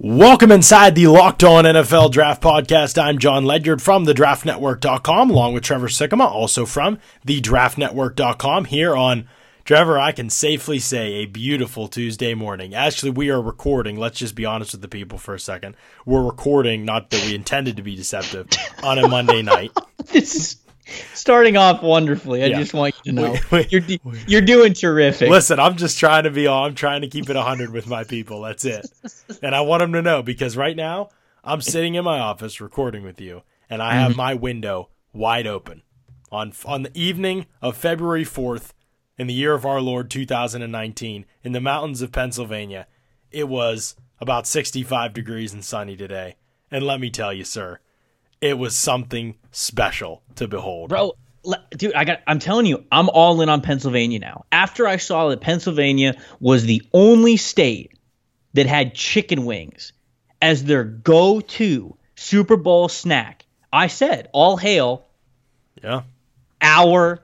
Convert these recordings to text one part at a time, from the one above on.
Welcome inside the Locked On NFL Draft Podcast. I'm Jon Ledyard from thedraftnetwork.com, along with Trevor Sikkema, also from thedraftnetwork.com, here on Trevor, I can safely say a beautiful Tuesday morning. Actually, we are recording. Let's just be honest with the people for a second. We're recording, not that we intended to be deceptive, on a Monday night. this is starting off wonderfully. I yeah. just want you to know you're you're doing terrific. Listen, I'm just trying to be all. I'm trying to keep it 100 with my people. That's it. And I want them to know because right now I'm sitting in my office recording with you, and I have mm-hmm. my window wide open on on the evening of February 4th in the year of our Lord 2019 in the mountains of Pennsylvania. It was about 65 degrees and sunny today. And let me tell you, sir, it was something special to behold. Bro, dude, I got I'm telling you, I'm all in on Pennsylvania now. After I saw that Pennsylvania was the only state that had chicken wings as their go-to Super Bowl snack, I said, "All hail." Yeah. Our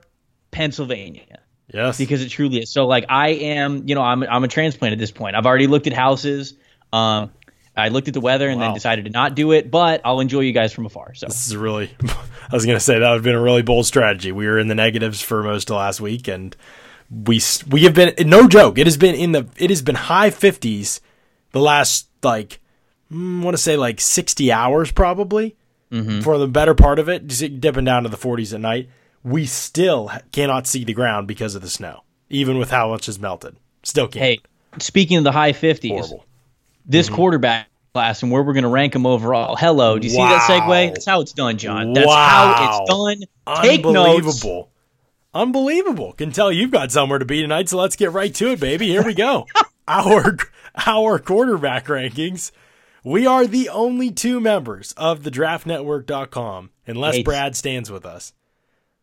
Pennsylvania. Yes. Because it truly is. So like I am, you know, I'm I'm a transplant at this point. I've already looked at houses. Um I looked at the weather and wow. then decided to not do it, but I'll enjoy you guys from afar. So this is really, I was going to say that would have been a really bold strategy. We were in the negatives for most of last week, and we we have been no joke. It has been in the it has been high fifties the last like mm, I want to say like sixty hours probably mm-hmm. for the better part of it, dipping down to the forties at night. We still cannot see the ground because of the snow, even with how much has melted. Still can't. Hey, speaking of the high fifties, this mm-hmm. quarterback class and where we're going to rank them overall. Hello, do you wow. see that segue? That's how it's done, John. That's wow. how it's done. Take Unbelievable. Notes. Unbelievable. Unbelievable. Can tell you've got somewhere to be tonight, so let's get right to it, baby. Here we go. our our quarterback rankings. We are the only two members of the draftnetwork.com unless Brad stands with us,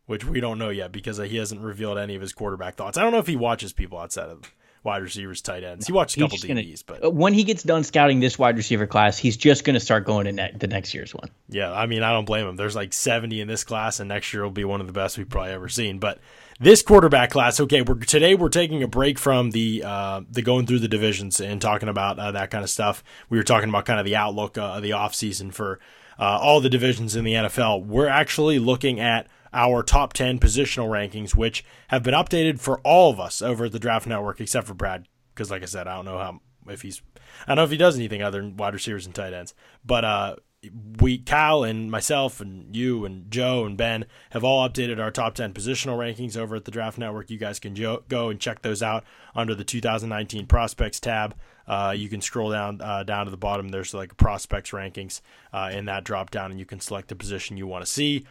which we don't know yet because he hasn't revealed any of his quarterback thoughts. I don't know if he watches people outside of wide receivers, tight ends. He watched a couple DBs, but uh, when he gets done scouting this wide receiver class, he's just going to start going to ne- the next year's one. Yeah, I mean, I don't blame him. There's like 70 in this class, and next year will be one of the best we've probably ever seen. But this quarterback class, okay, we're today we're taking a break from the uh, the going through the divisions and talking about uh, that kind of stuff. We were talking about kind of the outlook uh, of the offseason for uh, all the divisions in the NFL. We're actually looking at our top 10 positional rankings, which have been updated for all of us over at the Draft Network, except for Brad, because like I said, I don't know how if he's I don't know if he does anything other than wide receivers and tight ends. But uh, we Cal and myself and you and Joe and Ben have all updated our top 10 positional rankings over at the Draft Network. You guys can jo- go and check those out under the 2019 prospects tab. Uh, you can scroll down uh, down to the bottom. There's like prospects rankings uh, in that drop down, and you can select the position you want to see.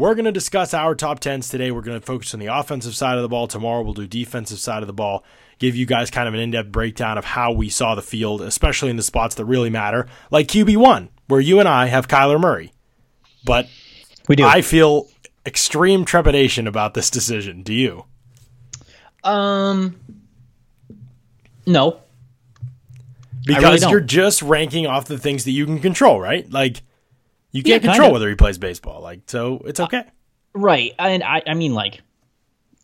We're going to discuss our top 10s today. We're going to focus on the offensive side of the ball. Tomorrow, we'll do defensive side of the ball, give you guys kind of an in depth breakdown of how we saw the field, especially in the spots that really matter, like QB1, where you and I have Kyler Murray. But we do. I feel extreme trepidation about this decision. Do you? Um, no. Because really you're just ranking off the things that you can control, right? Like, you can't yeah, control whether he plays baseball, like so it's uh, okay. Uh, right, and I, I mean, like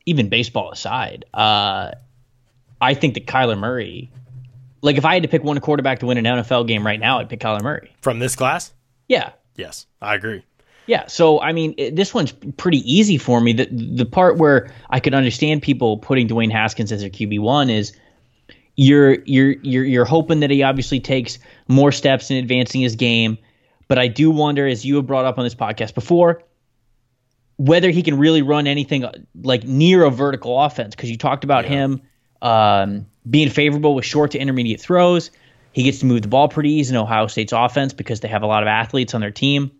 even baseball aside, uh, I think that Kyler Murray, like if I had to pick one quarterback to win an NFL game right now, I'd pick Kyler Murray from this class. Yeah. Yes, I agree. Yeah, so I mean, it, this one's pretty easy for me. The the part where I could understand people putting Dwayne Haskins as their QB one is you're you're you're you're hoping that he obviously takes more steps in advancing his game. But I do wonder, as you have brought up on this podcast before, whether he can really run anything uh, like near a vertical offense. Because you talked about yeah. him um, being favorable with short to intermediate throws. He gets to move the ball pretty easy in Ohio State's offense because they have a lot of athletes on their team.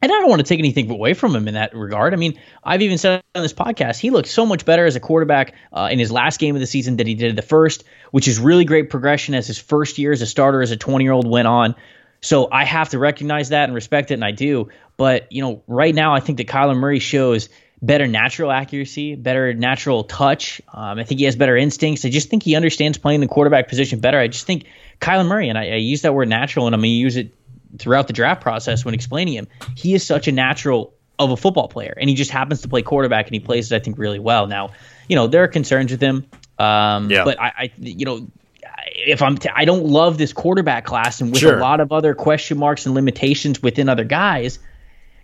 And I don't want to take anything away from him in that regard. I mean, I've even said on this podcast, he looked so much better as a quarterback uh, in his last game of the season than he did at the first, which is really great progression as his first year as a starter as a 20 year old went on. So I have to recognize that and respect it, and I do. But you know, right now I think that Kyler Murray shows better natural accuracy, better natural touch. Um, I think he has better instincts. I just think he understands playing the quarterback position better. I just think Kyler Murray, and I, I use that word natural, and I'm going to use it throughout the draft process when explaining him. He is such a natural of a football player, and he just happens to play quarterback, and he plays it, I think, really well. Now, you know, there are concerns with him, um, yeah. but I, I, you know, if I'm, t- I don't love this quarterback class, and with Sure. a lot of other question marks and limitations within other guys,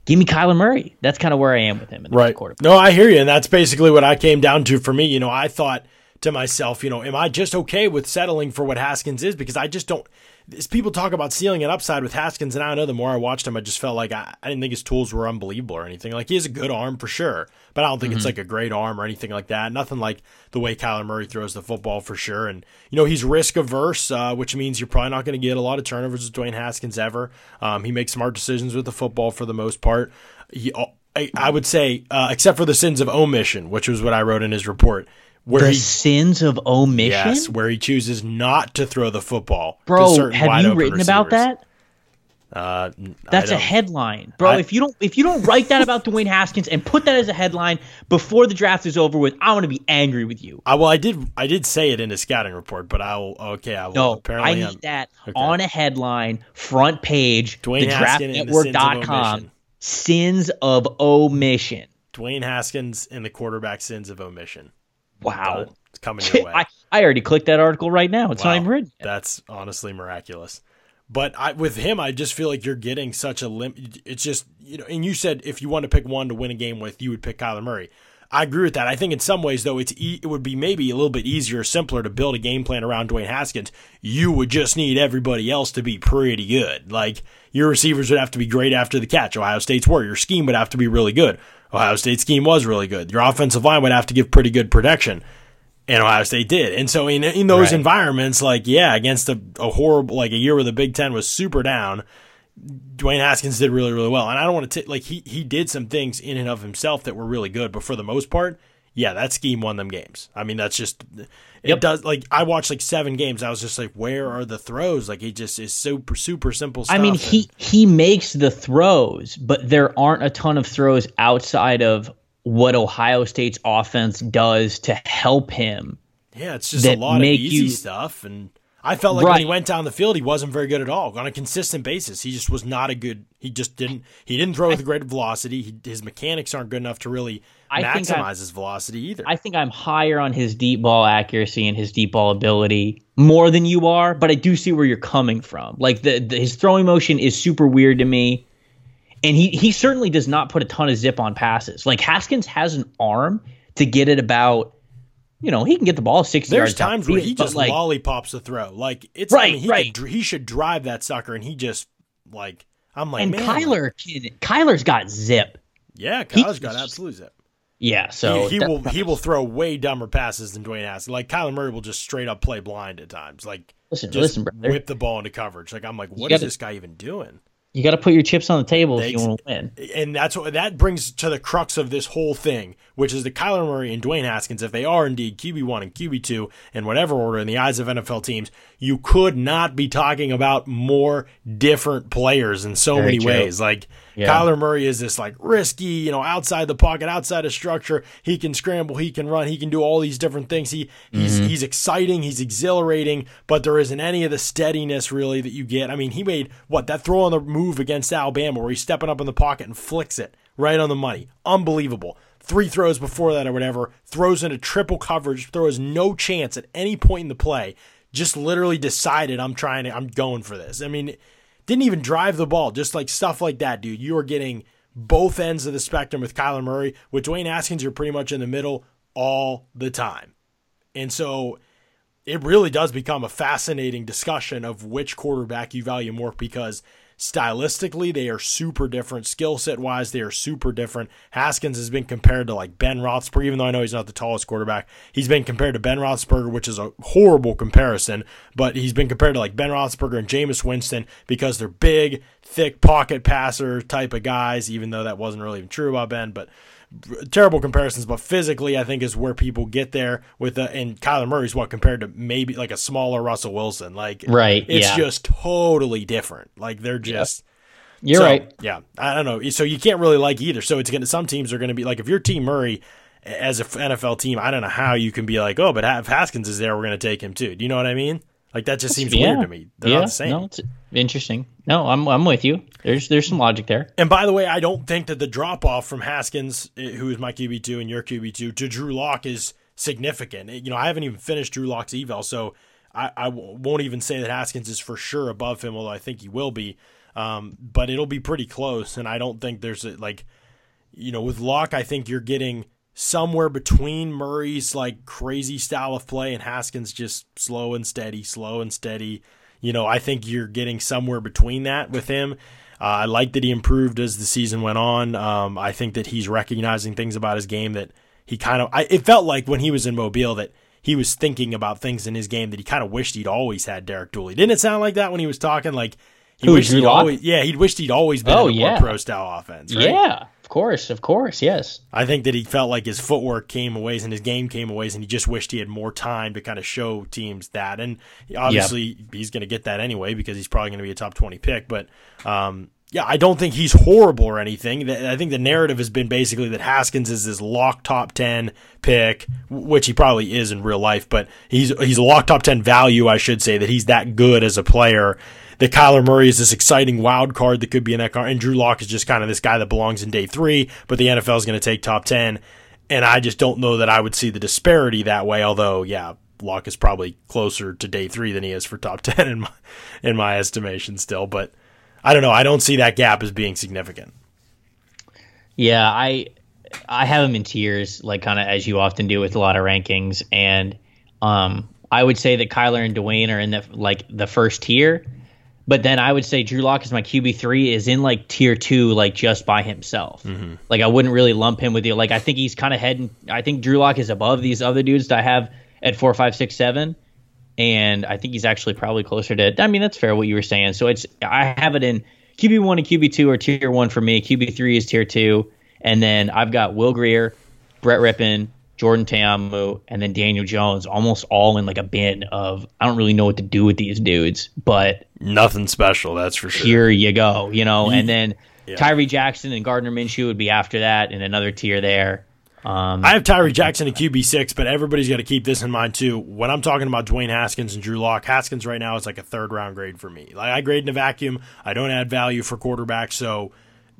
give me Kyler Murray. That's kind of where I am with him in the Right. quarterback. No, I hear you, and that's basically what I came down to for me. You know, I thought to myself, you know, am I just okay with settling for what Haskins is? Because I just don't. As people talk about ceiling and upside with Haskins, and I know the more I watched him, I just felt like I, I didn't think his tools were unbelievable or anything. Like he has a good arm for sure, but I don't think it's like a great arm or anything like that. Nothing like the way Kyler Murray throws the football for sure. And you know he's risk averse, uh, which means you're probably not going to get a lot of turnovers with Dwayne Haskins ever. Um, he makes smart decisions with the football for the most part. He, I, I would say, uh, except for the sins of omission, which was what I wrote in his report, where The he sins of omission, yes, where he chooses not to throw the football. to bro. Have you written about that? Uh, That's a headline, bro. I- if you don't if you don't write that about Dwayne Haskins and put that as a headline before the draft is over with, I want to be angry with you. I, well, I did. I did say it in the scouting report, but I'll. Okay, I will. No, apparently, I need I'm- that on a headline, front page, Dwayne the sins of thedraftnetwork.com. omission. Sins of omission. Dwayne Haskins and the quarterback sins of omission. Wow. It's coming your way. I, I already clicked that article right now. It's Wow. not even written. yet. That's honestly miraculous. But I, with him, I just feel like you're getting such a lim. It's just you know, and you said if you want to pick one to win a game with, you would pick Kyler Murray. I agree with that. I think in some ways, though, it's e- it would be maybe a little bit easier, or simpler to build a game plan around Dwayne Haskins. You would just need everybody else to be pretty good. Like your receivers would have to be great after the catch. Ohio State's were. Your scheme would have to be really good. Ohio State's scheme was really good. Your offensive line would have to give pretty good protection and Ohio State did. And so in in those Right. environments, like yeah, against a, a horrible like a year where the Big Ten was super down, Dwayne Haskins did really really well. And I don't want to take like he he did some things in and of himself that were really good, but for the most part. Yeah, that scheme won them games. I mean, that's just it Yep. does. Like I watched like seven games. I was just like, where are the throws? Like he just is super super simple stuff. I mean, he he makes the throws, but there aren't a ton of throws outside of what Ohio State's offense does to help him. Yeah, it's just a lot of easy you- stuff, and I felt like when he went down the field, he wasn't very good at all on a consistent basis. He just was not a good. He just didn't. He didn't throw with great velocity. He, his mechanics aren't good enough to really I maximize I'm- his velocity either. I think I'm higher on his deep ball accuracy and his deep ball ability more than you are, but I do see where you're coming from. Like the, the his throwing motion is super weird to me. And he he certainly does not put a ton of zip on passes. Like Haskins has an arm to get it about you know, he can get the ball 60 There's yards There's times where he just like lollipops the throw. Like it's right, I mean, he right. Could, he should drive that sucker, and he just like I'm like and man, Kyler can Kyler's got zip. Yeah, he- Kyler's got absolute zip. Yeah, so he, he will he will throw way dumber passes than Dwayne Haskins. Like Kyler Murray will just straight up play blind at times. Like Listen, just listen, brother. whip the ball into coverage. Like I'm like, what is this guy even doing? You got to put your chips on the table if you want to win. And that's what that brings to the crux of this whole thing, which is that Kyler Murray and Dwayne Haskins, if they are indeed QB one and QB two in whatever order in the eyes of NFL teams, you could not be talking about more different players in so Very many true. ways. Like Yeah. Kyler Murray is this like risky, you know, outside the pocket, outside of structure. He can scramble, he can run, he can do all these different things. He he's Mm-hmm. he's exciting, he's exhilarating, but there isn't any of the steadiness really that you get. I mean, he made what that throw on the move against Alabama where he's stepping up in the pocket and flicks it right on the money. Unbelievable. Three throws before that or whatever, throws into triple coverage, throws no chance at any point in the play. Just literally decided I'm trying to I'm going for this. I mean, didn't even drive the ball, just like stuff like that, dude. You are getting both ends of the spectrum with Kyler Murray. With Dwayne Haskins, you're pretty much in the middle all the time. And so it really does become a fascinating discussion of which quarterback you value more because stylistically they are super different. Skill set wise, they are super different. Haskins has been compared to like Ben Roethlisberger, even though I know he's not the tallest quarterback. He's been compared to Ben Roethlisberger, which is a horrible comparison, but he's been compared to like Ben Roethlisberger and Jameis Winston because they're big, thick pocket passer type of guys, even though that wasn't really even true about Ben, but terrible comparisons, but physically, I think is where people get there with the and Kyler Murray's what compared to maybe like a smaller Russell Wilson. Like, Right, It's yeah. just totally different. Like they're just. You're so, right. Yeah, I don't know. So you can't really like either. So it's gonna. Some teams are gonna be like if you're Team Murray as a NFL team, I don't know how you can be like, oh, but if Haskins is there, we're gonna take him too. Do you know what I mean? Like that just seems yeah. weird to me. They're yeah, not the same. no, it's interesting. No, I'm I'm with you. There's there's some logic there. And by the way, I don't think that the drop off from Haskins, eh, who is my QB two and your QB two, to Drew Lock is significant. Eh, You know, I haven't even finished Drew Lock's eval, so I, I won't even say that Haskins is for sure above him, although I think he will be. Um, but it'll be pretty close, and I don't think there's a, like, you know, with Lock, I think you're getting somewhere between Murray's like crazy style of play and Haskins just slow and steady, slow and steady. You know, I think you're getting somewhere between that with him. Uh, I like that he improved as the season went on. Um, I think that he's recognizing things about his game that he kind of. I, it felt like when he was in Mobile that he was thinking about things in his game that he kind of wished he'd always had Derek Dooley. Didn't it sound like that when he was talking? Like he Who, wished he'd always, yeah, he wished he'd always been Oh, in a more pro style offense. Right? Yeah, of course, of course, yes. I think that he felt like his footwork came away and his game came away, and he just wished he had more time to kind of show teams that. And obviously, he's going to get that anyway because he's probably going to be a top twenty pick. But um, yeah, I don't think he's horrible or anything. I think the narrative has been basically that Haskins is this lock top ten pick, which he probably is in real life, but he's he's a lock top ten value, I should say, that he's that good as a player. That Kyler Murray is this exciting wild card that could be in that car, and Drew Lock is just kind of this guy that belongs in day three, but the NFL is going to take top ten, and I just don't know that I would see the disparity that way. Although, yeah, Lock is probably closer to day three than he is for top ten in my in my estimation still, but I don't know. I don't see that gap as being significant. Yeah, I I have him in tiers, like kind of as you often do with a lot of rankings, and um, I would say that Kyler and Dwayne are in the like the first tier, but then I would say Drew Lock is my QB three is in like tier two, like just by himself. Mm-hmm. Like I wouldn't really lump him with you. Like I think he's kind of heading. I think Drew Lock is above these other dudes that I have at four, five, six, seven. And I think he's actually probably closer to. I mean, that's fair what you were saying. So it's I have it in QB one and QB two are tier one for me. QB three is tier two, and then I've got Will Grier, Brett Rypien, Jordan Ta'amu, and then Daniel Jones, almost all in like a bin of I don't really know what to do with these dudes, but Nothing special, that's for sure. here you go, you know. And then Yeah. Tyree Jackson and Gardner Minshew would be after that, in another tier there. Um, I have Tyree Jackson at QB six, but everybody's got to keep this in mind too. When I'm talking about Dwayne Haskins and Drew Lock, Haskins right now is like a third round grade for me. Like I grade in a vacuum. I don't add value for quarterback, so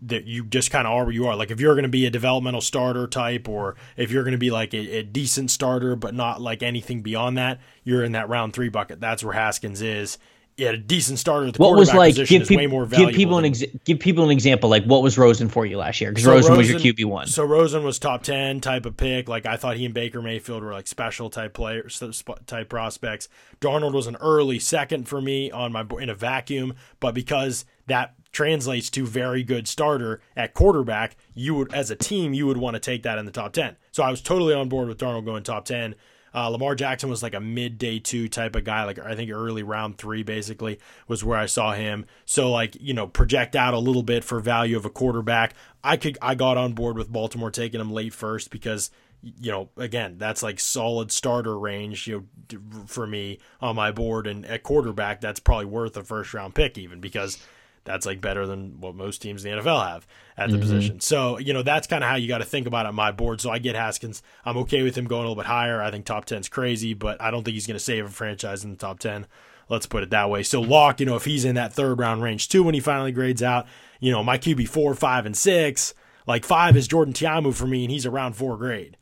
that you just kind of are where you are. Like if you're going to be a developmental starter type, or if you're going to be like a, a decent starter but not like anything beyond that, you're in that round three bucket. That's where Haskins is. Yeah, a decent starter at the what was like position give, is peop- way more give people an give people an example like what was Rosen for you last year because So Rosen, was your QB one. So Rosen was top ten type of pick. Like I thought he and Baker Mayfield were like special type players, type prospects. Darnold was an early second for me on my in a vacuum, but because that translates to very good starter at quarterback, you would as a team you would want to take that in the top ten. So I was totally on board with Darnold going top ten. Uh, Lamar Jackson was like a mid day two type of guy, like I think early round three basically was where I saw him. So like you know project out a little bit for value of a quarterback. I could I got on board with Baltimore taking him late first because you know again that's like solid starter range you know for me on my board and at quarterback that's probably worth a first round pick even because that's like better than what most teams in the NFL have at the mm-hmm. position. So, you know, that's kind of how you got to think about it on my board. So I get Haskins. I'm okay with him going a little bit higher. I think top 10's crazy, but I don't think he's going to save a franchise in the top 10. Let's put it that way. So Lock, you know, if he's in that third round range too when he finally grades out, you know, my QB four, five, and six, like five is Jordan Ta'amu for me, and he's around four grade.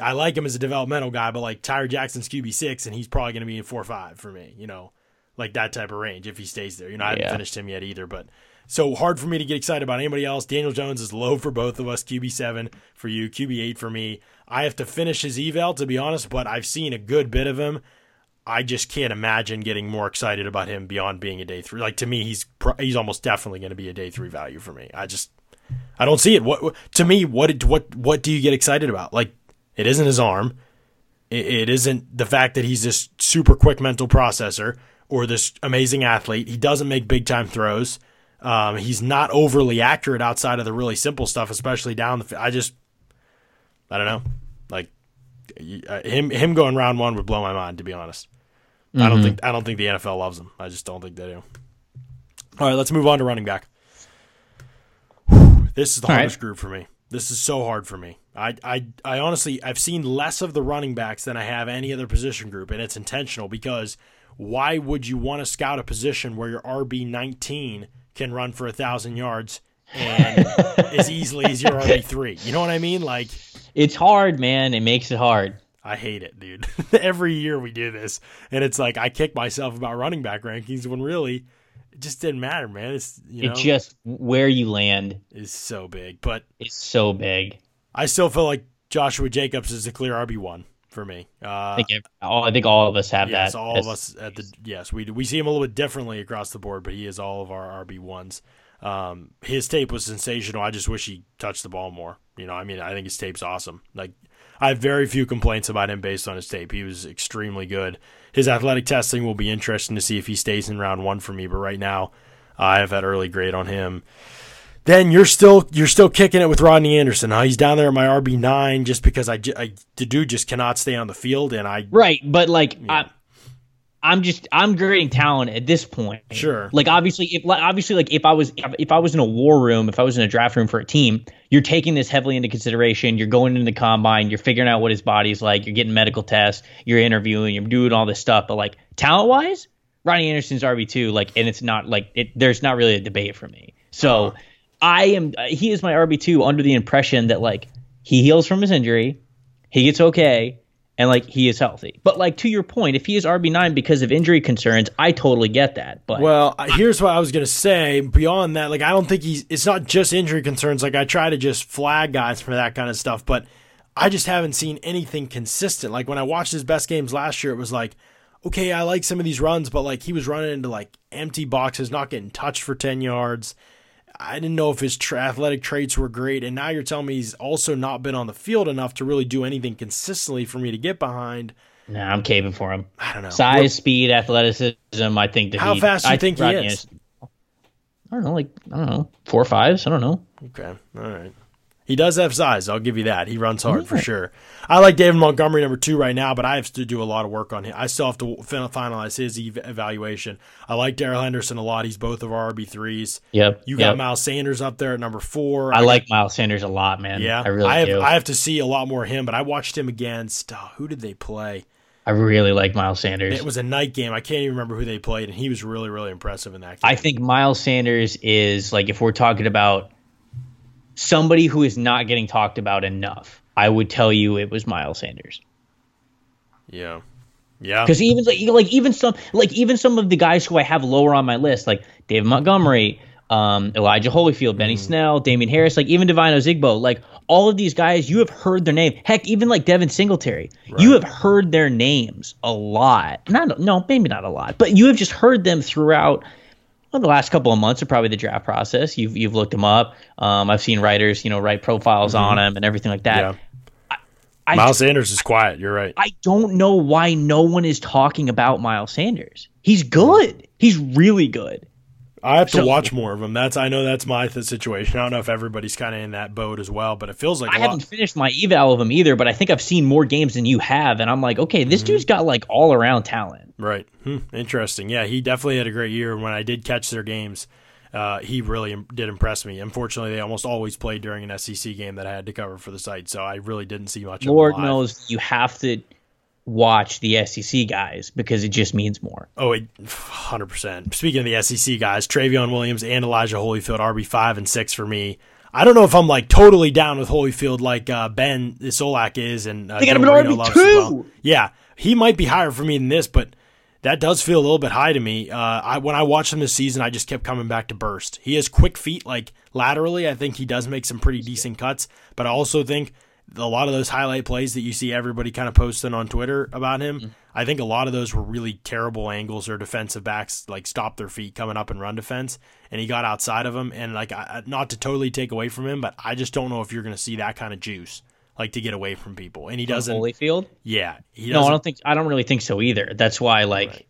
I like him as a developmental guy, but like Tyree Jackson's QB six, and he's probably going to be in four, or five for me. You know, like that type of range if he stays there. You know, I haven't Yeah. finished him yet either, but so hard for me to get excited about anybody else. Daniel Jones is low for both of us. QB seven for you, QB eight for me. I have to finish his eval to be honest, but I've seen a good bit of him. I just can't imagine getting more excited about him beyond being a day three. Like to me, he's he's almost definitely going to be a day three value for me. I just I don't see it. What to me? What what what do you get excited about? Like it isn't his arm. It, it isn't the fact that he's this super quick mental processor or this amazing athlete. He doesn't make big time throws. Um, he's not overly accurate outside of the really simple stuff, especially down the. fi- I just, I don't know, like uh, him him going round one would blow my mind to be honest. I don't think I don't think the NFL loves him. I just don't think they do. All right, let's move on to running back. This is the All right. hardest group for me. This is so hard for me. I, I, I honestly, I've seen less of the running backs than I have any other position group, and it's intentional because why would you want to scout a position where your RB nineteen can run for a thousand yards and as easily as your RB three? You know what I mean? Like, It's hard, man. It makes it hard. I hate it, dude. Every year we do this, and it's like I kick myself about running back rankings when really it just didn't matter, man. It's you know, it just where you land is so big, but it's so big. I still feel like Joshua Jacobs is a clear RB one for me. Uh, I think all, I think all of us have yes, that. all of us at the yes, we we see him a little bit differently across the board, but he is all of our RB ones. Um, his tape was sensational. I just wish he touched the ball more. You know, I mean, I think his tape's awesome. Like, I have very few complaints about him based on his tape. He was extremely good. His athletic testing will be interesting to see if he stays in round one for me. But right now, I have that early grade on him. Then you're still you're still kicking it with Rodney Anderson. Huh? He's down there at my RB nine just because I, I the dude just cannot stay on the field, and I right. But like, yeah. I, I'm just I'm grading talent at this point. Sure. Like obviously, if obviously like if I was if I was in a war room, if I was in a draft room for a team, you're taking this heavily into consideration. You're going into the combine, you're figuring out what his body's like, you're getting medical tests, you're interviewing, you're doing all this stuff. But like talent wise, Ronnie Anderson's RB two. Like, and it's not like it. There's not really a debate for me. So uh-huh. I am. He is my RB two under the impression that like he heals from his injury, he gets okay and like he is healthy. But like to your point, if he is RB nine because of injury concerns, I totally get that. But well, here's what I was gonna say. Beyond that, like I don't think he's. It's not just injury concerns. Like I try to just flag guys for that kind of stuff, but I just haven't seen anything consistent. Like when I watched his best games last year, it was like, okay, I like some of these runs, but like he was running into like empty boxes, not getting touched for ten yards. I didn't know if his tra- athletic traits were great, and now you're telling me he's also not been on the field enough to really do anything consistently for me to get behind. Nah, I'm caving for him. I don't know size, what, speed, athleticism. I think that how he, fast do you I think he is? I don't know, like I don't know, four or fives. I don't know. Okay, all right. He does have size. I'll give you that. He runs hard yeah. for sure. I like David Montgomery number two right now, but I have to do a lot of work on him. I still have to finalize his evaluation. I like Darrell Henderson a lot. He's both of our RB threes. Yep. You got yep. Miles Sanders up there at number four. I, I like got, Miles Sanders a lot, man. Yeah, I really I have, do. I have to see a lot more of him, but I watched him against oh, who did they play? I really like Miles Sanders. It was a night game. I can't even remember who they played, and he was really, really impressive in that game. I think Miles Sanders is like if we're talking about somebody who is not getting talked about enough, I would tell you it was Miles Sanders. Yeah. Yeah. Because even like, like even some like even some of the guys who I have lower on my list, like David Montgomery, um, Elijah Holyfield, Benny mm. Snell, Damien Harris, like even Devine Ozigbo, like all of these guys, you have heard their name. Heck, even like Devin Singletary, right. you have heard their names a lot. Not no, maybe not a lot, but you have just heard them throughout well, the last couple of months are probably the draft process. You've you've looked them up. Um, I've seen writers, you know, write profiles mm-hmm. on them and everything like that. Yeah. I, Miles Sanders is quiet. You're right. I don't know why no one is talking about Miles Sanders. He's good. He's really good. I have to so, watch more of them. That's I know that's my th- situation. I don't know if everybody's kind of in that boat as well, but it feels like I haven't finished my eval of them either. But I think I've seen more games than you have, and I'm like, okay, this mm-hmm. dude's got like all around talent. Right. Hmm. Interesting. Yeah, he definitely had a great year. When I did catch their games, uh, he really did impress me. Unfortunately, they almost always played during an SEC game that I had to cover for the site, so I really didn't see much. Lord knows you have to watch the SEC guys because it just means more. Oh, 100%. Speaking of the SEC guys, Trayveon Williams and Elijah Holyfield, RB5 and 6 for me. I don't know if I'm like totally down with Holyfield like uh, Ben Solak is and uh, they got him an RB2. Well. Yeah, he might be higher for me than this, but that does feel a little bit high to me. Uh, I, when I watched him this season, I just kept coming back to burst. He has quick feet, like laterally. I think he does make some pretty decent cuts, but I also think a lot of those highlight plays that you see everybody kind of posting on Twitter about him, mm-hmm. I think a lot of those were really terrible angles or defensive backs like stop their feet coming up and run defense, and he got outside of them. And like, I, not to totally take away from him, but I just don't know if you're going to see that kind of juice like to get away from people. And he doesn't. Holyfield. Yeah, he doesn't. no, I don't think I don't really think so either. That's why like. Right.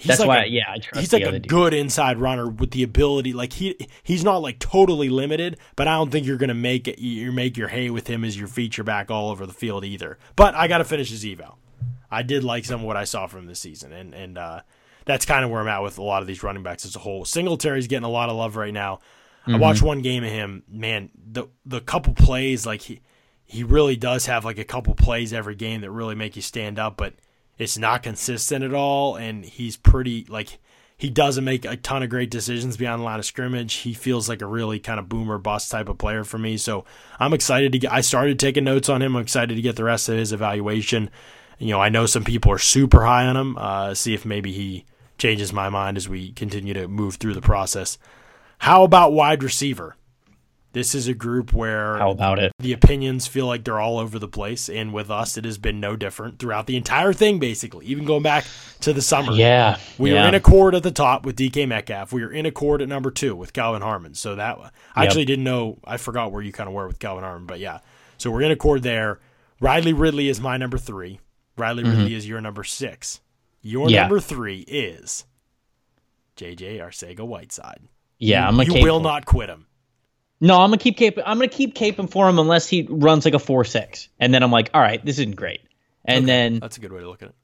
He's That's like why, a, yeah, I trust. He's like a good inside runner with the ability. Like he, he's not like totally limited, but I don't think you're gonna make it. You make your hay with him as your feature back all over the field either. But I got to finish his eval. I did like some of what I saw from this season, and and uh, that's kind of where I'm at with a lot of these running backs as a whole. Singletary's getting a lot of love right now. Mm-hmm. I watched one game of him. Man, the the couple plays like he he really does have like a couple plays every game that really make you stand up, but it's not consistent at all, and he's pretty like He doesn't make a ton of great decisions beyond the line of scrimmage. He feels like a really kind of boomer bust type of player for me. So I'm excited to get. I started taking notes on him. I'm excited to get the rest of his evaluation. You know, I know some people are super high on him. Uh, see if maybe he changes my mind as we continue to move through the process. How about wide receiver? This is a group where How about it? the opinions feel like they're all over the place, and with us, it has been no different throughout the entire thing. Basically, even going back to the summer, Yeah. we yeah. were in accord at the top with DK Metcalf. We were in accord at number two with Kelvin Harmon. So that I Yep. actually didn't know. I forgot where you kind of were with Kelvin Harmon, but yeah. So we're in accord there. Riley Ridley is my number three. Riley Ridley is your number six. Your Mm-hmm. Yeah. number three is JJ Arcega Whiteside. yeah, you, I'm gonna you cape will not quit him. No, I'm gonna keep caping. I'm gonna keep caping for him unless he runs like a four six, and then I'm like, all right, this isn't great, and then That's a good way to look at it.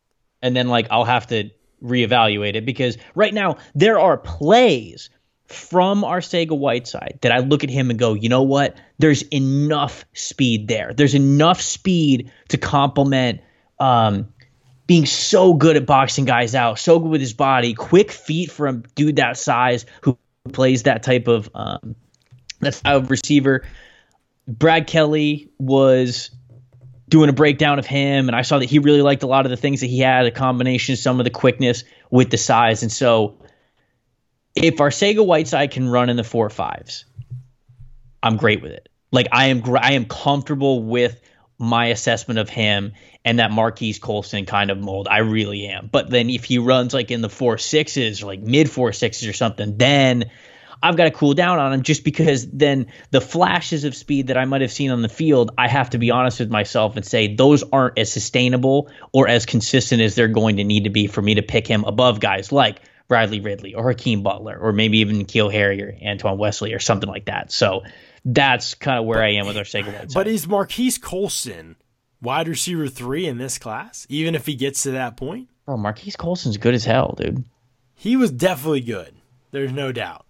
and then like I'll have to reevaluate it because right now there are plays from Arcega Whiteside that I look at him and go, you know what? There's enough speed there. There's enough speed to complement um, being so good at boxing guys out, so good with his body, quick feet for a dude that size who plays that type of um, that style of receiver. Brad Kelly was doing a breakdown of him, and I saw that he really liked a lot of the things that he had, a combination some of the quickness with the size. And so, if Arcega Whiteside can run in the four fives, I'm great with it. Like I am, I am comfortable with my assessment of him and that Marques Colston kind of mold. I really am. But then if he runs like in the four sixes or like mid four sixes or something, then I've got to cool down on him just because then the flashes of speed that I might have seen on the field, I have to be honest with myself and say those aren't as sustainable or as consistent as they're going to need to be for me to pick him above guys like Bradley Ridley or Hakeem Butler or maybe even N'Keal Harry or Antoine Wesley or something like that. So that's kind of where I am with our Arcega Whiteside. But is Marques Colston wide receiver three in this class? Even if he gets to that point, Bro, Marques Colston's good as hell, dude. he was definitely good. There's no doubt.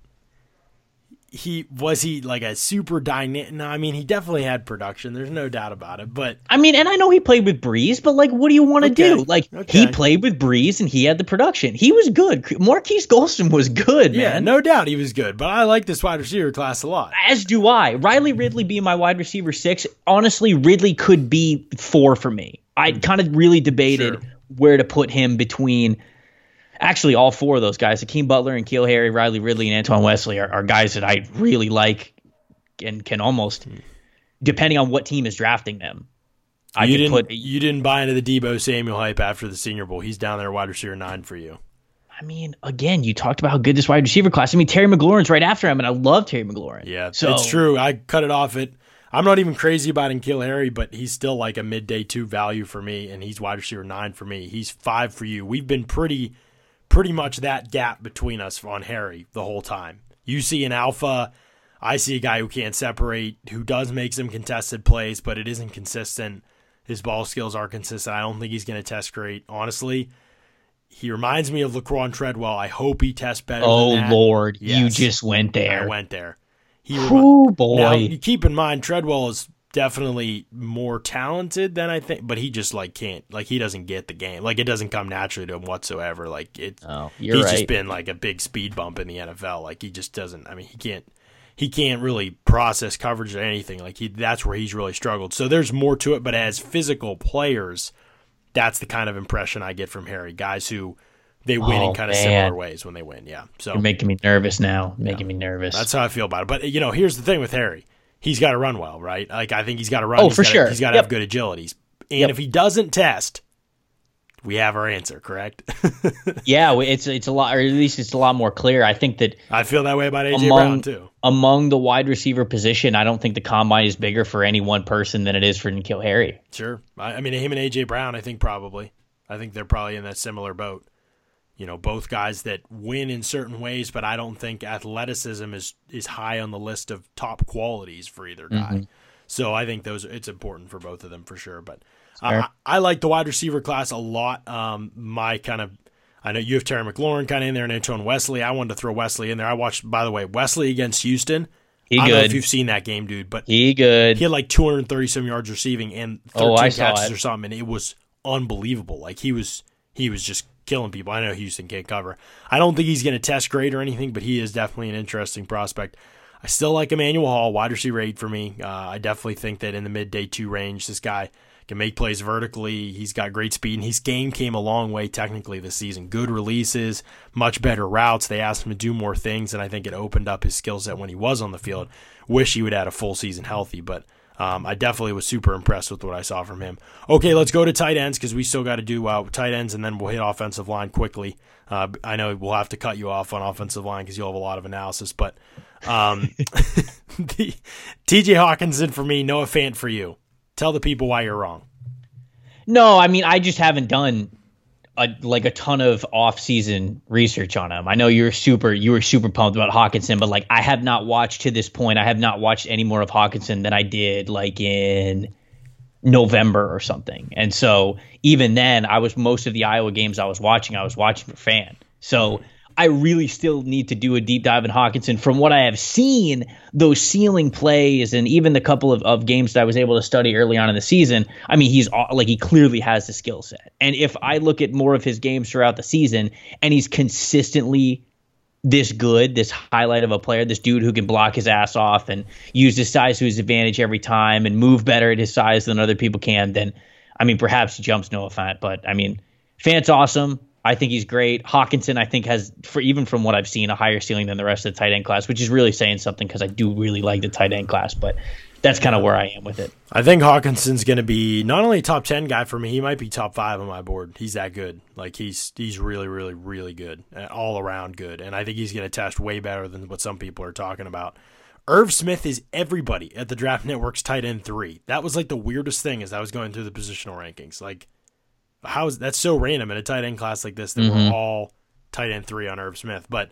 He was he like a super dynamic. No, I mean he definitely had production. There's no doubt about it. But I mean, and I know he played with Brees, but like, what do you want to Okay, do? Like, okay. he played with Brees and he had the production. He was good. Marques Colston was good, yeah, man. no doubt he was good. But I like this wide receiver class a lot. As do I. Riley Ridley being my wide receiver six. Honestly, Ridley could be four for me. I hmm. kind of really debated Sure. where to put him between. Actually, all four of those guys, Hakeem Butler and N'Keal Harry, Riley Ridley, and Antoine Wesley, are, are guys that I really like and can almost, hmm. depending on what team is drafting them, I you didn't put. you didn't buy into the Deebo Samuel hype after the Senior Bowl. He's down there wide receiver nine for you. I mean, again, you talked about how good this wide receiver class. I mean, Terry McLaurin's right after him, and I love Terry McLaurin. Yeah, so it's true. I cut it off at. I'm not even crazy about N'Keal Harry, but he's still like a midday two value for me, and he's wide receiver nine for me. He's five for you. We've been pretty, pretty much that gap between us on Harry the whole time. You see an alpha. I see a guy who can't separate, who does make some contested plays, but it isn't consistent. His ball skills are consistent. I don't think he's going to test great. Honestly, he reminds me of Laquon Treadwell. I hope he tests better. Oh than that. Lord, you just went there. I went there. He remi- Oh boy. now you keep in mind Treadwell is definitely more talented than I think, but he just like can't like he doesn't get the game. Like it doesn't come naturally to him whatsoever. Like it oh, he's right. just been like a big speed bump in the NFL. Like he just doesn't I mean he can't he can't really process coverage or anything. Like he that's where he's really struggled. So there's more to it, but as physical players, that's the kind of impression I get from Harry. Guys who they win Oh, in kind of man. similar ways when they win. Yeah. So You're making me nervous now. Making me nervous. that's how I feel about it. But you know, here's the thing with Harry: he's got to run well, right? Like I think he's got to run. Oh, He's for gotta- sure. He's got to Yep. have good agilities. And Yep. if he doesn't test, we have our answer. Correct? yeah, it's it's a lot, or at least it's a lot more clear. I think that I feel that way about AJ Among- Brown too. among the wide receiver position, I don't think the combine is bigger for any one person than it is for N'Keal Harry. Sure. I, I mean, him and AJ Brown. I think probably. I think they're probably in that similar boat. You know, both guys that win in certain ways, but I don't think athleticism is is high on the list of top qualities for either guy. Mm-hmm. So I think those it's important for both of them for sure. But uh, I, I like the wide receiver class a lot. Um, my kind of I know you have Terry McLaurin kind of in there and Antoine Wesley. I wanted to throw Wesley in there. I watched, by the way, Wesley against Houston. He I don't know if you've seen that game, dude, but He good. he had like 230 some yards receiving and 13 Oh, catches or something, and it was unbelievable. Like he was he was just killing people. I know Houston can't cover. I don't think he's going to test great or anything, but he is definitely an interesting prospect. I still like Emmanuel Hall, wide receiver eight for me. Uh, I definitely think that in the mid day two range, this guy can make plays vertically. He's got great speed, and his game came a long way technically this season. Good releases, much better routes. They asked him to do more things, and I think it opened up his skill set when he was on the field. Wish he would have had a full season healthy, but um, I definitely was super impressed with what I saw from him. Okay, let's go to tight ends because we still got to do uh, tight ends, and then we'll hit offensive line quickly. Uh, I know we'll have to cut you off on offensive line because you'll have a lot of analysis, but um, TJ Hockenson for me, Noah Fant for you. Tell the people why you're wrong. No, I mean I just haven't done a, like a ton of off-season research on him. I know you're super you were super pumped about Hockenson, but like I have not watched to this point. I have not watched any more of Hockenson than I did like in November or something. And so even then, I was most of the Iowa games I was watching, I was watching for Fant. So I really still need to do a deep dive in Hockenson. From what I have seen, those ceiling plays and even the couple of, of games that I was able to study early on in the season, I mean, he's like he clearly has the skill set. And if I look at more of his games throughout the season and he's consistently this good, this highlight of a player, this dude who can block his ass off and use his size to his advantage every time and move better at his size than other people can, then I mean, perhaps he jumps Noah Fant. But I mean, Fant's awesome. I think he's great. Hockenson, I think, has for even from what I've seen, a higher ceiling than the rest of the tight end class, which is really saying something because I do really like the tight end class. But that's kind of where I am with it. I think Hockenson's going to be not only a top ten guy for me, he might be top five on my board. He's that good. Like he's he's really really really good, uh, all around good, and I think he's going to test way better than what some people are talking about. Irv Smith is everybody at the Draft Network's tight end three. That was like the weirdest thing as I was going through the positional rankings. Like how is that's so random in a tight end class like this that mm-hmm. we're all tight end three on Irv Smith. But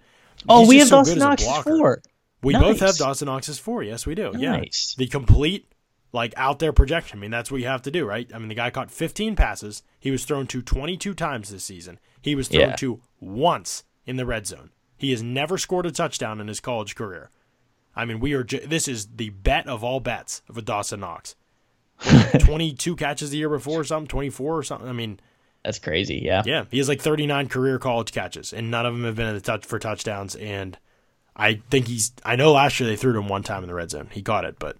oh, we have so Dawson Knox four. We nice. both have Dawson Knox four. Yes, we do. Nice. Yeah, the complete like out there projection. I mean, that's what you have to do, right? I mean, the guy caught 15 passes. He was thrown to 22 times this season. He was thrown yeah. to once in the red zone. He has never scored a touchdown in his college career. I mean, we are. Ju- this is the bet of all bets of a Dawson Knox. 22 catches the year before or something, 24 or something. I mean, that's crazy. Yeah. Yeah. He has like 39 career college catches, and none of them have been in the touch for touchdowns. And I think he's, I know last year they threw to him one time in the red zone. He caught it, but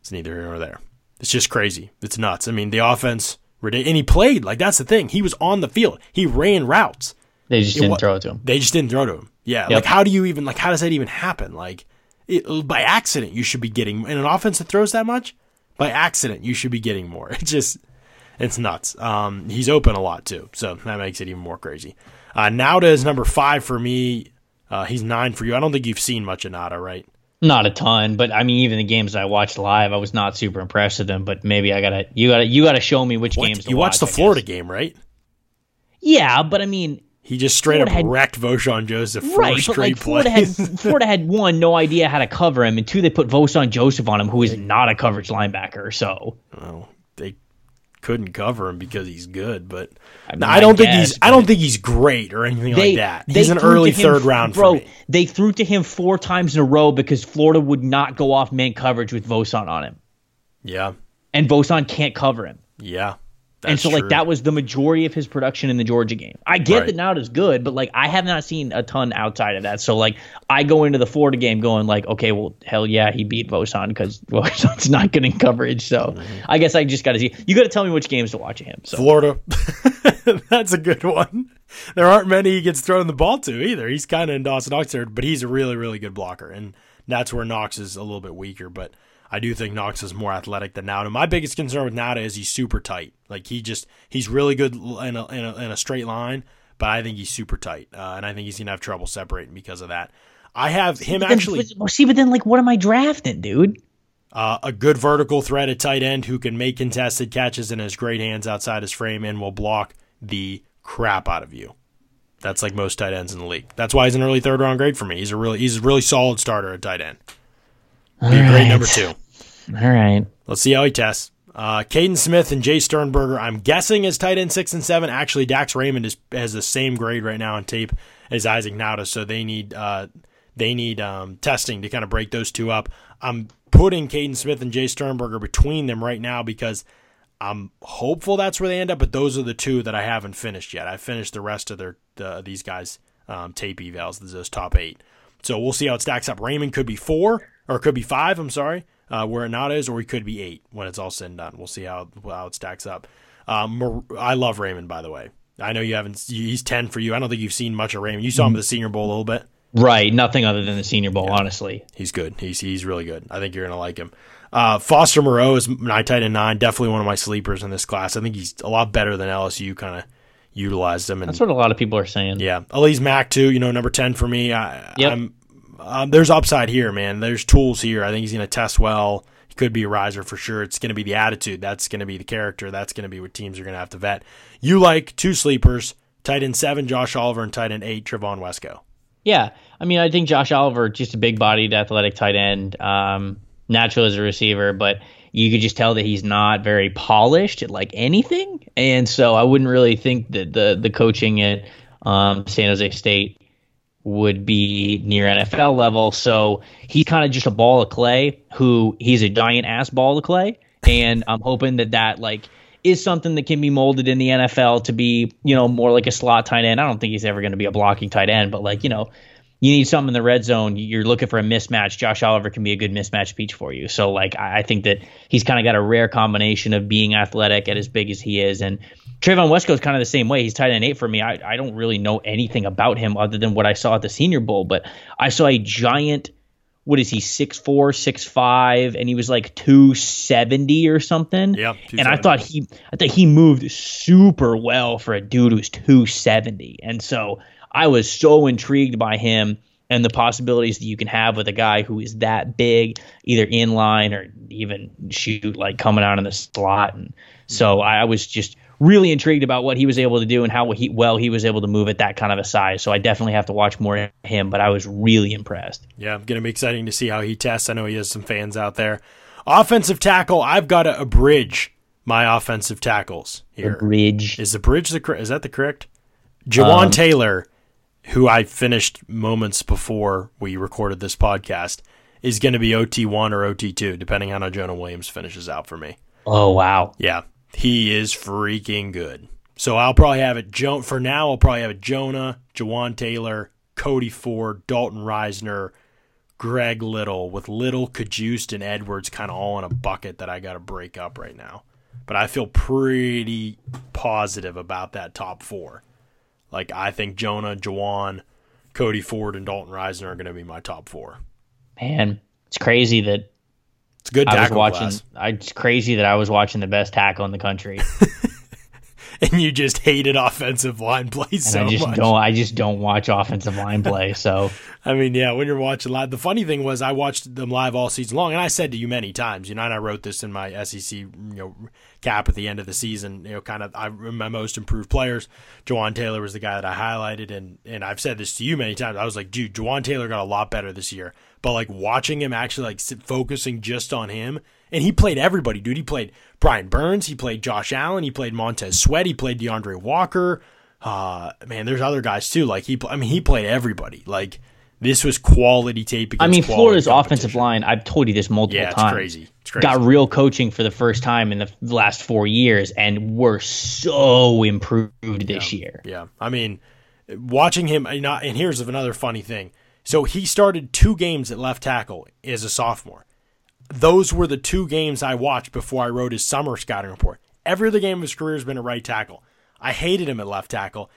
it's neither here nor there. It's just crazy. It's nuts. I mean, the offense, and he played. Like, that's the thing. He was on the field, he ran routes. They just it, didn't throw it to him. They just didn't throw to him. Yeah. Yep. Like, how do you even, like, how does that even happen? Like, it, by accident, you should be getting, in an offense that throws that much, by accident, you should be getting more. It's just, it's nuts. Um, he's open a lot too, so that makes it even more crazy. Uh, Nauta is number five for me. Uh, he's nine for you. I don't think you've seen much of Nauta, right? Not a ton, but I mean, even the games I watched live, I was not super impressed with them. But maybe I gotta, you gotta, you gotta show me which what? games. you watched the Florida game, right? Yeah, but I mean, he just straight Florida up had, wrecked Vosean Joseph four right, straight like Florida plays. had Florida had one, no idea how to cover him, and two, they put Vosean Joseph on him, who is not a coverage linebacker. So, well, they couldn't cover him because he's good, but I, mean, I don't I think guess, he's I don't think he's great or anything they, like that. He's an early him, third round bro. They threw to him four times in a row because Florida would not go off man coverage with Vosean on him. Yeah, and Vosean can't cover him. Yeah, that's and so true. like that was the majority of his production in the Georgia game. I get right. that now it is good, but like I have not seen a ton outside of that. So like I go into the Florida game going like, okay, well hell yeah, he beat Vosean because Vosean's not getting coverage. So mm-hmm. I guess I just got to see. You got to tell me which games to watch him. So. Florida, that's a good one. There aren't many he gets thrown the ball to either. He's kind of in Dawson Oxford, but he's a really really good blocker, and that's where Knox is a little bit weaker, but. I do think Knox is more athletic than Nauta. My biggest concern with Nauta is he's super tight. Like he just he's really good in a, in a, in a straight line, but I think he's super tight, uh, and I think he's gonna have trouble separating because of that. I have him then, actually. See, but then like, what am I drafting, dude? Uh, a good vertical threat at tight end who can make contested catches and has great hands outside his frame and will block the crap out of you. That's like most tight ends in the league. That's why he's an early third round grade for me. He's a really he's a really solid starter at tight end. Be a great number two. All right. Let's see how he tests. Uh, Kaden Smith and Jace Sternberger, I'm guessing is tight end six and seven. Actually, Dax Raymond is, has the same grade right now on tape as Isaac Nauta, so they need uh, they need um, testing to kind of break those two up. I'm putting Kaden Smith and Jace Sternberger between them right now because I'm hopeful that's where they end up, but those are the two that I haven't finished yet. I finished the rest of their these guys um, tape evals, those top eight. So we'll see how it stacks up. Raymond could be four or could be five. I'm sorry, uh, where it not is, or he could be eight when it's all said and done. We'll see how how it stacks up. Um, I love Raymond, by the way. I know you haven't. He's ten for you. I don't think you've seen much of Raymond. You saw him at the Senior Bowl a little bit. Right, nothing other than the Senior Bowl, yeah. honestly. He's good. He's he's really good. I think you're gonna like him. Uh, Foster Moreau is my tight end nine, definitely one of my sleepers in this class. I think he's a lot better than LSU kind of utilized him. And, That's what a lot of people are saying. Yeah, Alize Mack too. You know, number ten for me. I, yep. I'm, um, there's upside here, man. There's tools here. I think he's going to test well. He could be a riser for sure. It's going to be the attitude. That's going to be the character. That's going to be what teams are going to have to vet. You like two sleepers, tight end seven, Josh Oliver, and tight end eight, Trevon Wesco. Yeah, I mean, I think Josh Oliver, just a big-bodied, athletic tight end. Um, natural as a receiver, but you could just tell that he's not very polished at like anything. And so I wouldn't really think that the the coaching at um, San Jose State would be near NFL level. So he's kind of just a ball of clay who he's a giant ass ball of clay. And I'm hoping that that like is something that can be molded in the NFL to be, you know, more like a slot tight end. I don't think he's ever going to be a blocking tight end, but like, you know, you need something in the red zone. You're looking for a mismatch. Josh Oliver can be a good mismatch piece for you. So like I, think that he's kind of got a rare combination of being athletic at as big as he is, and Wesco is kind of the same way. He's tight end eight for me. I, I don't really know anything about him other than what I saw at the Senior Bowl, but I saw a giant. What is he? Six four, six five, and he was like two seventy or something. Yeah, and I thought he, I thought he moved super well for a dude who's two seventy, and so I was so intrigued by him and the possibilities that you can have with a guy who is that big, either in line or even shoot like coming out in the slot. And so I was just really intrigued about what he was able to do and how he, well he was able to move at that kind of a size. So I definitely have to watch more of him, but I was really impressed. Yeah, I'm going to be exciting to see how he tests. I know he has some fans out there. Offensive tackle, I've got to abridge my offensive tackles here. Bridge is the bridge the is that the correct? Jawaan um, Taylor who I finished moments before we recorded this podcast, is going to be OT1 or OT2, depending on how Jonah Williams finishes out for me. Oh, wow. Yeah. He is freaking good. So I'll probably have it, jo- for now, I'll probably have it Jonah, Jawaan Taylor, Cody Ford, Dalton Risner, Greg Little, with Little, Cajuste, and Edwards kind of all in a bucket that I got to break up right now. But I feel pretty positive about that top four. Like I think Jonah, Jawaan, Cody Ford, and Dalton Risner are going to be my top four. Man, it's crazy that it's good. I was watching. I, it's crazy that I was watching the best tackle in the country. and you just hated offensive line play so I just much. Don't I just don't watch offensive line play. So I mean, yeah, when you're watching live, the funny thing was I watched them live all season long, and I said to you many times, you know, and I wrote this in my SEC, you know, cap at the end of the season. You know, kind of I my most improved players. Jawaan Taylor was the guy that I highlighted, and and I've said this to you many times. I was like, dude, Jawaan Taylor got a lot better this year, but like watching him actually like focusing just on him and he played everybody, dude. He played Brian Burns, he played Josh Allen, he played Montez Sweat, he played D'Andre Walker. Uh, man, there's other guys too. Like he, I mean, he played everybody. Like this was quality tape. I mean, Florida's offensive line. I've told you this multiple times. yeah, it's times. Crazy. It's crazy. Got real coaching for the first time in the last four years, and we're so improved this yeah. year. Yeah, I mean, watching him. And here's another funny thing. So he started two games at left tackle as a sophomore those were the two games I watched before I wrote his summer scouting report. Every other game of his career has been a right tackle. I hated him at left tackle.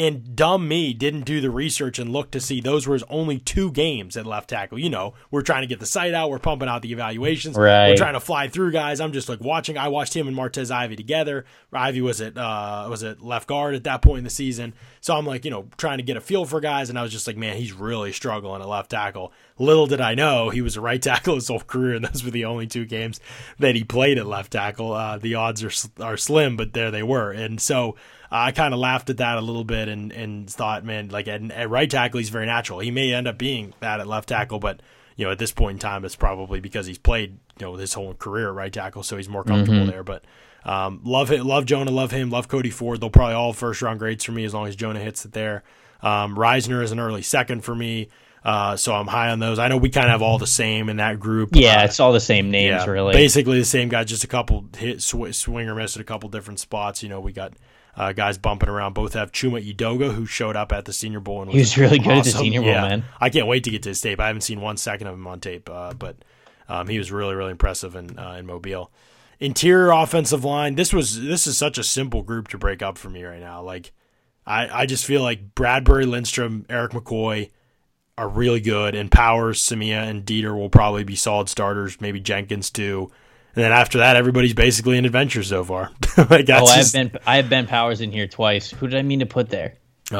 And dumb me didn't do the research and look to see those were his only two games at left tackle. You know, we're trying to get the site out, we're pumping out the evaluations, right. we're trying to fly through guys. I'm just like watching. I watched him and Martez Ivey together. Ivey was at uh, was at left guard at that point in the season, so I'm like, you know, trying to get a feel for guys, and I was just like, man, he's really struggling at left tackle. Little did I know he was a right tackle his whole career, and those were the only two games that he played at left tackle. Uh, the odds are are slim, but there they were, and so. I kind of laughed at that a little bit and, and thought, man, like at, at right tackle, he's very natural. He may end up being that at left tackle, but you know, at this point in time, it's probably because he's played, you know, his whole career at right tackle, so he's more comfortable mm-hmm. there. But um, love it, love Jonah, love him, love Cody Ford. They'll probably all first round grades for me as long as Jonah hits it there. Um, Risner is an early second for me. Uh, so I'm high on those. I know we kind of have all the same in that group. Yeah, Uh, it's all the same names, really. Basically the same guy, just a couple hit sw- swing or miss at a couple different spots. You know, we got uh, guys bumping around. Both have Chuma Edoga, who showed up at the Senior Bowl and He was really good at the. Senior Bowl, man. I can't wait to get to his tape. I haven't seen one second of him on tape, uh, but um, he was really, really impressive in uh, in Mobile. Interior offensive line. This was this is such a simple group to break up for me right now. Like, I I just feel like Bradbury, Lindstrom, Erik McCoy are really good, and Powers, Samia, and Deiter will probably be solid starters. Maybe Jenkins too. And then after that, everybody's basically an adventure so far. like oh, I have Ben I have Ben Powers in here twice. Who did I mean to put there? uh,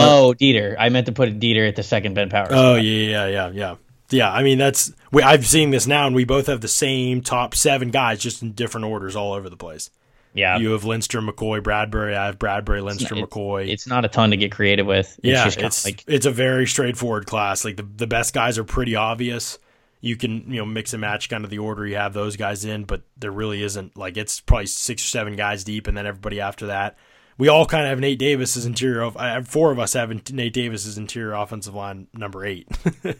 oh, Deiter. I meant to put Deiter at the second Ben Powers. Oh yeah, yeah, yeah, yeah. Yeah, I mean that's we, I've seen this now, and we both have the same top seven guys, just in different orders all over the place. Yeah. You have Lindstrom, McCoy, Bradbury. I have Bradbury, Lindstrom, It's- McCoy. It's not a ton to get creative with. It's yeah, just it's like it's a very straightforward class. Like the the best guys are pretty obvious. You can you know mix and match kind of the order you have those guys in, but there really isn't like it's probably six or seven guys deep, and then everybody after that. We all kind of have Nate Davis as interior. Of, I have four of us have Nate Davis as interior offensive line number eight, and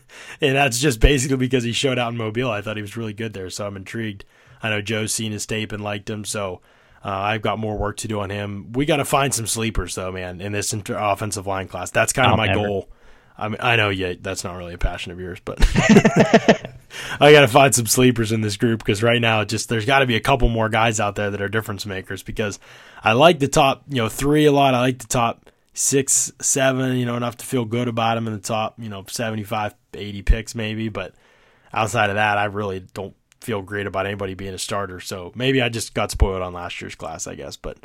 that's just basically because he showed out in Mobile. I thought he was really good there, so I'm intrigued. I know Joe's seen his tape and liked him, so uh, I've got more work to do on him. We got to find some sleepers though, man, in this inter- offensive line class. That's kind of my never. goal. I mean, I know, yeah, that's not really a passion of yours, but I got to find some sleepers in this group because right now, just there's got to be a couple more guys out there that are difference makers. Because I like the top, you know, three a lot. I like the top six, seven, you know, enough to feel good about them in the top, you know, 75, 80 picks maybe. But outside of that, I really don't feel great about anybody being a starter. So maybe I just got spoiled on last year's class, I guess. But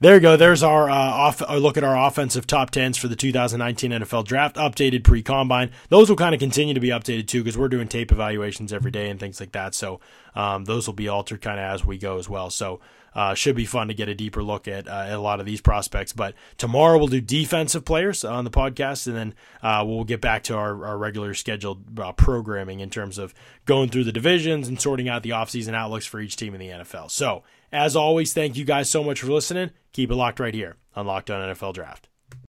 there you go. There's our uh, off. Our look at our offensive top tens for the 2019 NFL Draft, updated pre combine. Those will kind of continue to be updated too because we're doing tape evaluations every day and things like that. So um, those will be altered kind of as we go as well. So uh, should be fun to get a deeper look at, uh, at a lot of these prospects. But tomorrow we'll do defensive players on the podcast, and then uh, we'll get back to our, our regular scheduled uh, programming in terms of going through the divisions and sorting out the offseason outlooks for each team in the NFL. So as always, thank you guys so much for listening. Keep it locked right here on Locked On NFL Draft.